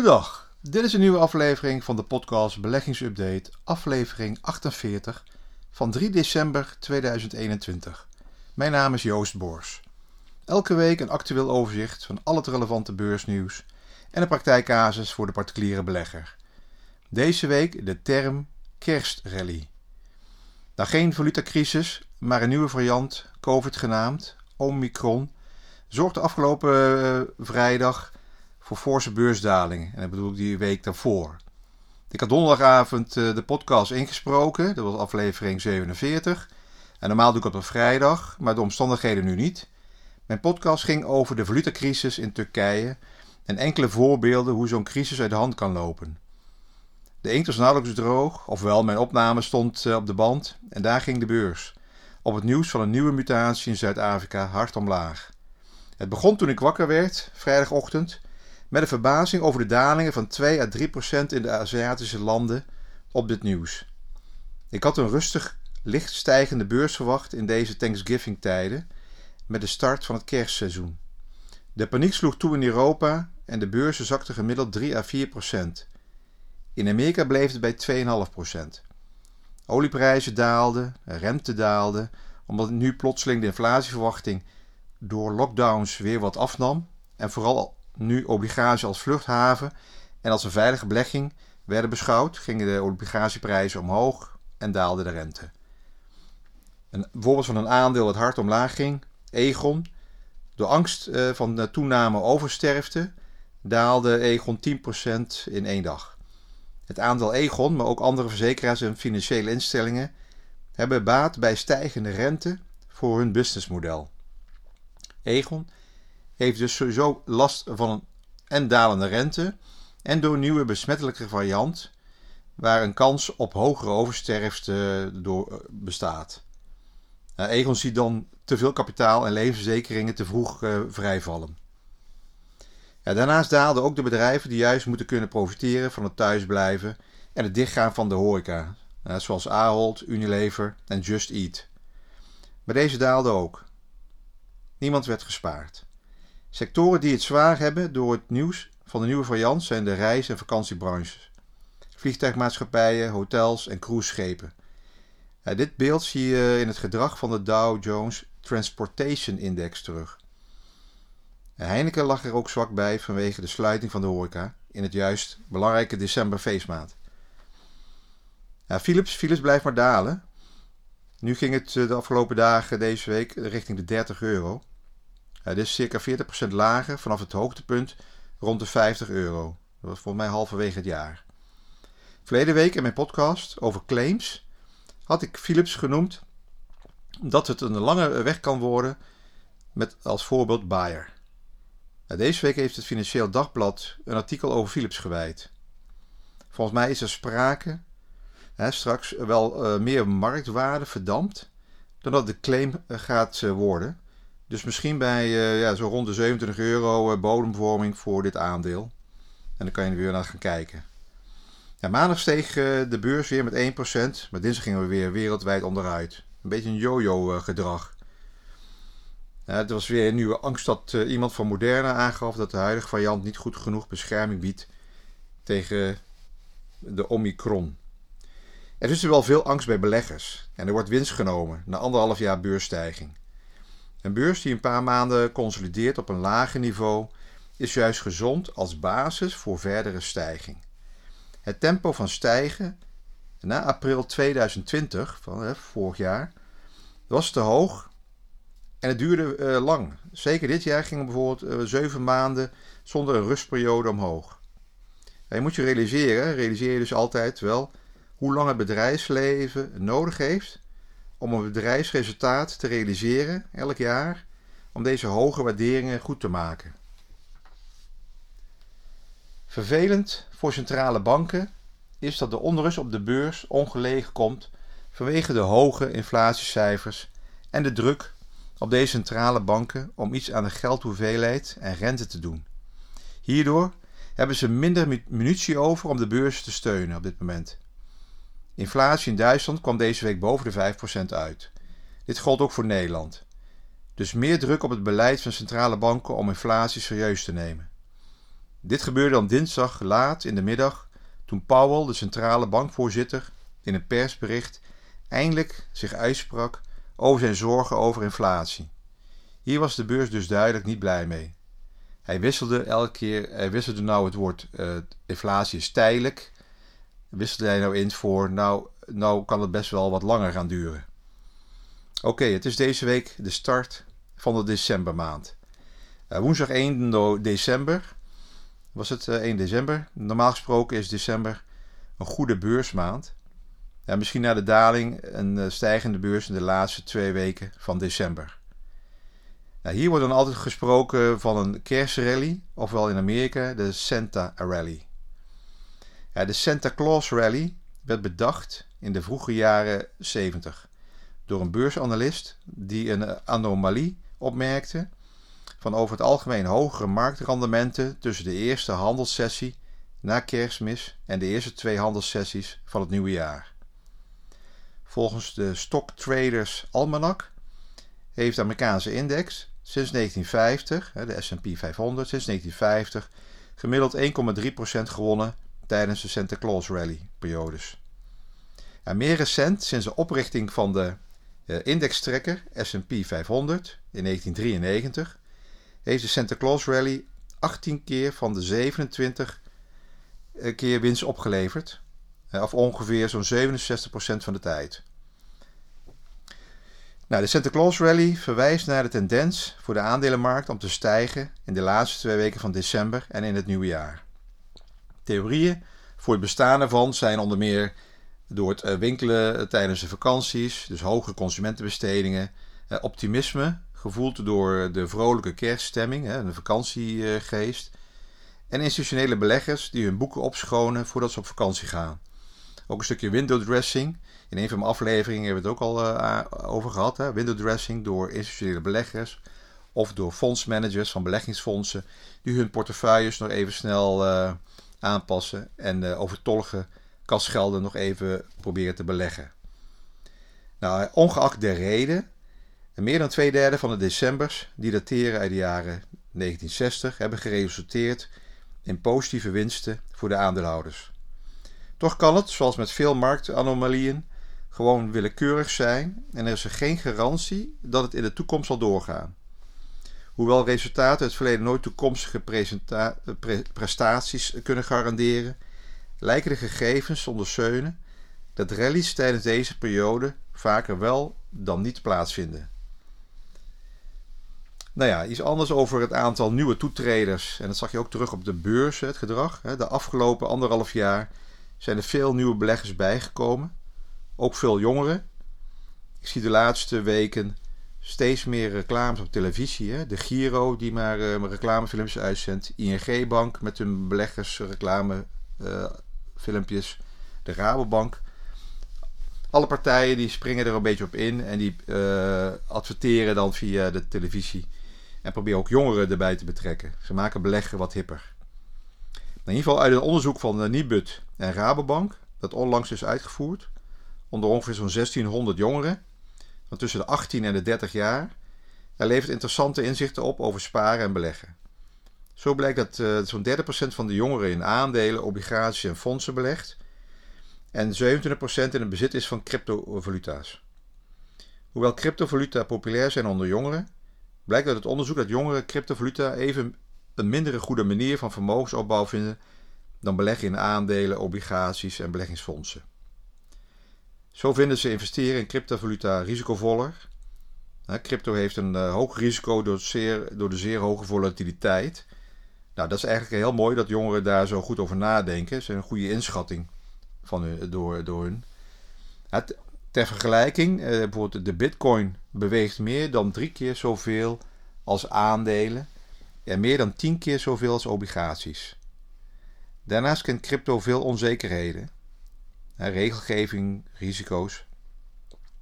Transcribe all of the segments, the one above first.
Goedendag, dit is een nieuwe aflevering van de podcast Beleggingsupdate, aflevering 48 van 3 december 2021. Mijn naam is Joost Boors. Elke week een actueel overzicht van al het relevante beursnieuws en een praktijkcasus voor de particuliere belegger. Deze week de term kerstrally. Nou, geen valutacrisis, maar een nieuwe variant, COVID genaamd, Omicron, zorgde afgelopen uh, vrijdag voor forse beursdalingen. En dat bedoel ik die week daarvoor. Ik had donderdagavond uh, de podcast ingesproken, dat was aflevering 47. En normaal doe ik dat op vrijdag, maar de omstandigheden nu niet. Mijn podcast ging over de valutacrisis in Turkije en enkele voorbeelden hoe zo'n crisis uit de hand kan lopen. De inkt was nauwelijks droog, ofwel mijn opname stond uh, op de band en daar ging de beurs. Op het nieuws van een nieuwe mutatie in Zuid-Afrika hard omlaag. Het begon toen ik wakker werd, vrijdagochtend, met een verbazing over de dalingen van 2 à 3 procent in de Aziatische landen op dit nieuws. Ik had een rustig, licht stijgende beurs verwacht in deze Thanksgiving-tijden met de start van het kerstseizoen. De paniek sloeg toe in Europa en de beurzen zakten gemiddeld 3 à 4 procent. In Amerika bleef het bij 2,5 procent. Olieprijzen daalden, rente daalde, omdat nu plotseling de inflatieverwachting door lockdowns weer wat afnam en vooral nu obligaties als vluchthaven en als een veilige belegging werden beschouwd, gingen de obligatieprijzen omhoog en daalde de rente. Een voorbeeld van een aandeel dat hard omlaag ging, Egon. Door angst uh, van de toename oversterfte daalde Egon 10% in één dag. Het aandeel Egon, maar ook andere verzekeraars en financiële instellingen hebben baat bij stijgende rente voor hun businessmodel. Egon heeft dus sowieso last van een en dalende rente en door een nieuwe besmettelijke variant waar een kans op hogere oversterfte door eh, bestaat. Nou, Egon ziet dan te veel kapitaal en levensverzekeringen te vroeg uh, vrijvallen. Daarnaast daalden ook de bedrijven die juist moeten kunnen profiteren van het thuisblijven en het dichtgaan van de horeca, zoals Ahold, Unilever en Just Eat. Maar deze daalden ook. Niemand werd gespaard. Sectoren die het zwaar hebben door het nieuws van de nieuwe variant zijn de reis- en vakantiebranches, vliegtuigmaatschappijen, hotels en cruiseschepen. Dit beeld zie je in het gedrag van de Dow Jones Transportation Index terug. Heineken lag er ook zwak bij vanwege de sluiting van de horeca in het juist belangrijke december feestmaand. Ja, Philips, Philips blijft maar dalen. Nu ging het eh, de afgelopen dagen deze week richting de 30 euro. Dit is circa 40% lager vanaf het hoogtepunt rond de 50 euro. Dat was volgens mij halverwege het jaar. Verleden week in mijn podcast over claims had ik Philips genoemd dat het een lange weg kan worden met als voorbeeld Bayer. Deze week heeft het Financieel Dagblad een artikel over Philips gewijd. Volgens mij is er sprake hè, straks wel uh, meer marktwaarde verdampt dan dat de claim uh, gaat uh, worden. Dus misschien bij ja, zo rond de 27 euro bodemvorming voor dit aandeel. En dan kan je er weer naar gaan kijken. Ja, maandag steeg de beurs weer met 1%, maar dinsdag gingen we weer wereldwijd onderuit. Een beetje een yo-yo gedrag. Ja, het was weer een nieuwe angst dat uh, iemand van Moderna aangaf dat de huidige variant niet goed genoeg bescherming biedt tegen de Omicron. Er is er wel veel angst bij beleggers en er wordt winst genomen na anderhalf jaar beursstijging. Een beurs die een paar maanden consolideert op een lager niveau is juist gezond als basis voor verdere stijging. Het tempo van stijgen na april 2020, van vorig jaar, was te hoog en het duurde uh, lang. Zeker dit jaar gingen bijvoorbeeld uh, zeven maanden zonder een rustperiode omhoog. En je moet je realiseren, realiseer je dus altijd wel hoe lang het bedrijfsleven nodig heeft om een bedrijfsresultaat te realiseren elk jaar om deze hoge waarderingen goed te maken. Vervelend voor centrale banken is dat de onrust op de beurs ongelegen komt vanwege de hoge inflatiecijfers en de druk op deze centrale banken om iets aan de geldhoeveelheid en rente te doen. Hierdoor hebben ze minder munitie over om de beurs te steunen op dit moment. Inflatie in Duitsland kwam deze week boven de 5% uit. Dit gold ook voor Nederland. Dus meer druk op het beleid van centrale banken om inflatie serieus te nemen. Dit gebeurde dan dinsdag laat in de middag toen Powell, de centrale bankvoorzitter, in een persbericht eindelijk zich uitsprak over zijn zorgen over inflatie. Hier was de beurs dus duidelijk niet blij mee. Hij wisselde elke keer, hij wisselde nou het woord uh, inflatie is tijdelijk, wisselde hij nou in voor nou, nou kan het best wel wat langer gaan duren. Oké, het is deze week de start van de decembermaand. Uh, woensdag 1 december was het uh, 1 december. Normaal gesproken is december een goede beursmaand. Ja, misschien na de daling een uh, stijgende beurs in de laatste twee weken van december. Nou, hier wordt dan altijd gesproken van een kerstrally, ofwel in Amerika de Santa Rally. Ja, de Santa Claus Rally werd bedacht in de vroege jaren 70 door een beursanalist die een anomalie opmerkte van over het algemeen hogere marktrendementen tussen de eerste handelssessie na kerstmis en de eerste twee handelssessies van het nieuwe jaar. Volgens de Stock Traders Almanac heeft de Amerikaanse index sinds 1950, de S&P 500, sinds 1950 gemiddeld 1,3% gewonnen tijdens de Santa Claus Rally periodes. En meer recent, sinds de oprichting van de uh, indextrekker S&P 500 in 1993, heeft de Santa Claus Rally 18 keer van de 27 eh, keer winst opgeleverd. Of ongeveer zo'n 67% van de tijd. Nou, de Santa Claus Rally verwijst naar de tendens voor de aandelenmarkt om te stijgen in de laatste twee weken van december en in het nieuwe jaar. Theorieën voor het bestaan ervan zijn onder meer door het eh, winkelen tijdens de vakanties, dus hogere consumentenbestedingen, eh, optimisme, gevoeld door de vrolijke kerststemming, de vakantiegeest, en institutionele beleggers die hun boeken opschonen voordat ze op vakantie gaan. Ook een stukje window dressing. In een van mijn afleveringen hebben we het ook al over gehad. Hè? Window dressing door institutionele beleggers of door fondsmanagers van beleggingsfondsen die hun portefeuilles nog even snel aanpassen en uh, overtollige kasgelden nog even proberen te beleggen. Nou, ongeacht de reden, meer dan twee derde van de decembers, die dateren uit de jaren 1960, hebben geresulteerd in positieve winsten voor de aandeelhouders. Toch kan het, zoals met veel marktanomalieën, gewoon willekeurig zijn en er is er geen garantie dat het in de toekomst zal doorgaan. Hoewel resultaten uit het verleden nooit toekomstige prestaties kunnen garanderen, lijken de gegevens te ondersteunen dat rallies tijdens deze periode vaker wel dan niet plaatsvinden. Nou ja, iets anders over het aantal nieuwe toetreders. En dat zag je ook terug op de beurs, het gedrag. De afgelopen anderhalf jaar zijn er veel nieuwe beleggers bijgekomen. Ook veel jongeren. Ik zie de laatste weken steeds meer reclames op televisie. Hè? De Giro die maar uh, reclamefilmpjes uitzendt. ING Bank met hun beleggers reclamefilmpjes. Uh, de Rabobank. Alle partijen die springen er een beetje op in en die uh, adverteren dan via de televisie. En proberen ook jongeren erbij te betrekken. Ze maken beleggen wat hipper. In ieder geval uit een onderzoek van Nibud en Rabobank, dat onlangs is uitgevoerd, onder ongeveer zo'n 1600 jongeren, van tussen de 18 en de 30 jaar, daar levert interessante inzichten op over sparen en beleggen. Zo blijkt dat uh, zo'n 30% van de jongeren in aandelen, obligaties en fondsen belegt en 27% in het bezit is van cryptovaluta's. Hoewel cryptovaluta populair zijn onder jongeren, blijkt uit het onderzoek dat jongeren cryptovaluta even een mindere goede manier van vermogensopbouw vinden dan beleggen in aandelen, obligaties en beleggingsfondsen. Zo vinden ze investeren in cryptovaluta risicovoller. Crypto heeft een uh, hoog risico door, zeer, door de zeer hoge volatiliteit. Nou, dat is eigenlijk heel mooi dat jongeren daar zo goed over nadenken. Dat is een goede inschatting van door, door hun. Ter vergelijking, eh, bijvoorbeeld de bitcoin beweegt meer dan drie keer zoveel als aandelen en meer dan tien keer zoveel als obligaties. Daarnaast kent crypto veel onzekerheden, regelgeving, risico's.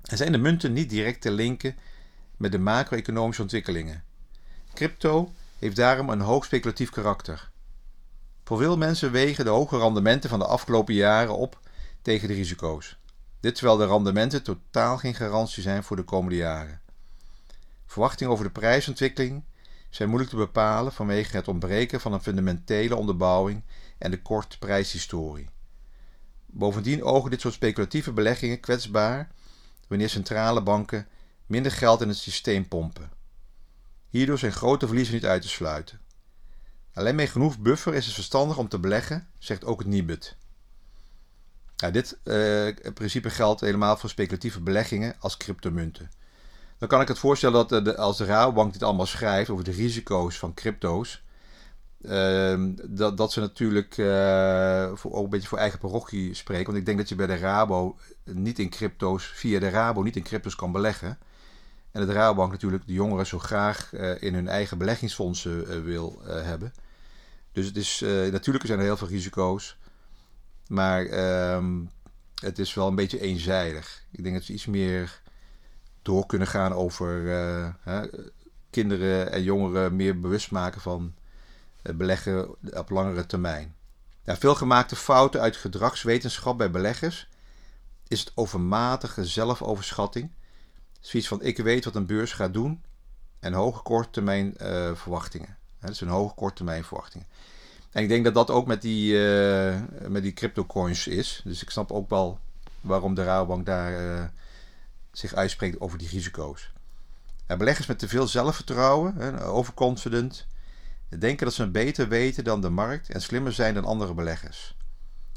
En zijn de munten niet direct te linken met de macro-economische ontwikkelingen. Crypto heeft daarom een hoog speculatief karakter. Voor veel mensen wegen de hoge rendementen van de afgelopen jaren op tegen de risico's. Dit terwijl de rendementen totaal geen garantie zijn voor de komende jaren. Verwachtingen over de prijsontwikkeling zijn moeilijk te bepalen vanwege het ontbreken van een fundamentele onderbouwing en de korte prijshistorie. Bovendien ogen dit soort speculatieve beleggingen kwetsbaar wanneer centrale banken minder geld in het systeem pompen. Hierdoor zijn grote verliezen niet uit te sluiten. Alleen met genoeg buffer is het verstandig om te beleggen, zegt ook het Nibud. Ja, dit uh, principe geldt helemaal voor speculatieve beleggingen als cryptomunten. Dan kan ik het voorstellen dat de, als de Rabobank dit allemaal schrijft over de risico's van crypto's, uh, dat, dat ze natuurlijk voor, ook een beetje voor eigen parochie spreken. Want ik denk dat je bij de Rabo niet in crypto's, via de Rabo niet in crypto's kan beleggen. En de Rabobank natuurlijk de jongeren zo graag uh, in hun eigen beleggingsfondsen wil hebben. Dus het is, natuurlijk zijn er heel veel risico's. Maar ehm, het is wel een beetje eenzijdig. Ik denk dat ze iets meer door kunnen gaan over kinderen en jongeren meer bewust maken van beleggen op langere termijn. Ja, veel gemaakte fouten uit gedragswetenschap bij beleggers is het overmatige zelfoverschatting. Zoiets van ik weet wat een beurs gaat doen en hoge korttermijn uh, verwachtingen. Dat is een hoge korttermijn verwachtingen. En ik denk dat dat ook met die, uh, met die crypto coins is. Dus ik snap ook wel waarom de Rabobank daar zich uitspreekt over die risico's. Ja, beleggers met te veel zelfvertrouwen, overconfident, denken dat ze beter weten dan de markt en slimmer zijn dan andere beleggers.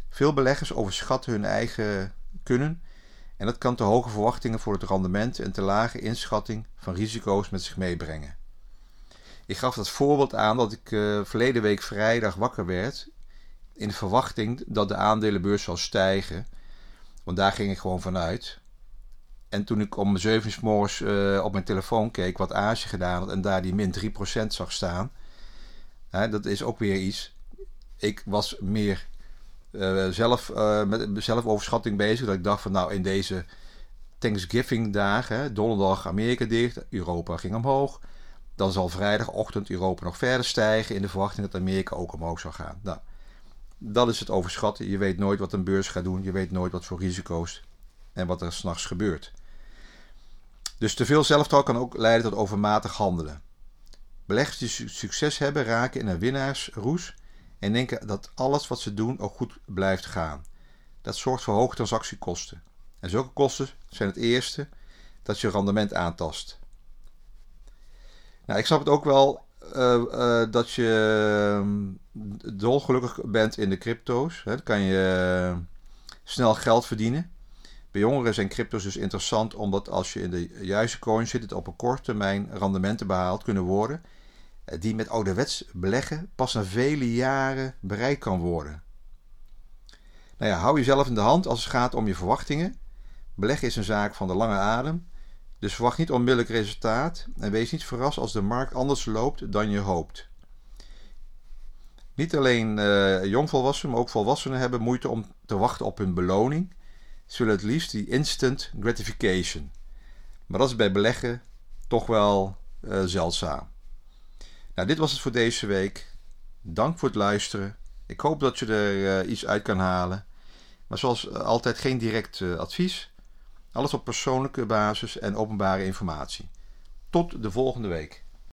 Veel beleggers overschatten hun eigen kunnen en dat kan te hoge verwachtingen voor het rendement en te lage inschatting van risico's met zich meebrengen. Ik gaf dat voorbeeld aan dat ik uh, verleden week vrijdag wakker werd in de verwachting dat de aandelenbeurs zou stijgen. Want daar ging ik gewoon vanuit. En toen ik om 7 uur morgens uh, op mijn telefoon keek wat Azië gedaan had en daar die min 3% zag staan. Hè, dat is ook weer iets. Ik was meer uh, zelf, uh, met zelfoverschatting bezig. Dat ik dacht van nou in deze Thanksgiving dagen, donderdag Amerika dicht, Europa ging omhoog. Dan zal vrijdagochtend Europa nog verder stijgen in de verwachting dat Amerika ook omhoog zal gaan. Nou, dat is het overschatten. Je weet nooit wat een beurs gaat doen. Je weet nooit wat voor risico's en wat er s'nachts gebeurt. Dus te veel zelfvertrouwen kan ook leiden tot overmatig handelen. Beleggers die succes hebben raken in een winnaarsroes en denken dat alles wat ze doen ook goed blijft gaan. Dat zorgt voor hoge transactiekosten. En zulke kosten zijn het eerste dat je rendement aantast. Nou, ik snap het ook wel uh, uh, dat je uh, dolgelukkig bent in de crypto's. Hè. Dan kan je snel geld verdienen. Bij jongeren zijn crypto's dus interessant omdat als je in de juiste coin zit, het op een korte termijn rendementen behaald kunnen worden. Die met ouderwets beleggen pas na vele jaren bereikt kan worden. Nou ja, hou jezelf in de hand als het gaat om je verwachtingen. Beleggen is een zaak van de lange adem. Dus verwacht niet onmiddellijk resultaat en wees niet verrast als de markt anders loopt dan je hoopt. Niet alleen uh, jongvolwassenen, maar ook volwassenen hebben moeite om te wachten op hun beloning. Ze willen het liefst die instant gratification. Maar dat is bij beleggen toch wel uh, zeldzaam. Nou, dit was het voor deze week. Dank voor het luisteren. Ik hoop dat je er uh, iets uit kan halen. Maar zoals altijd geen direct advies. Alles op persoonlijke basis en openbare informatie. Tot de volgende week.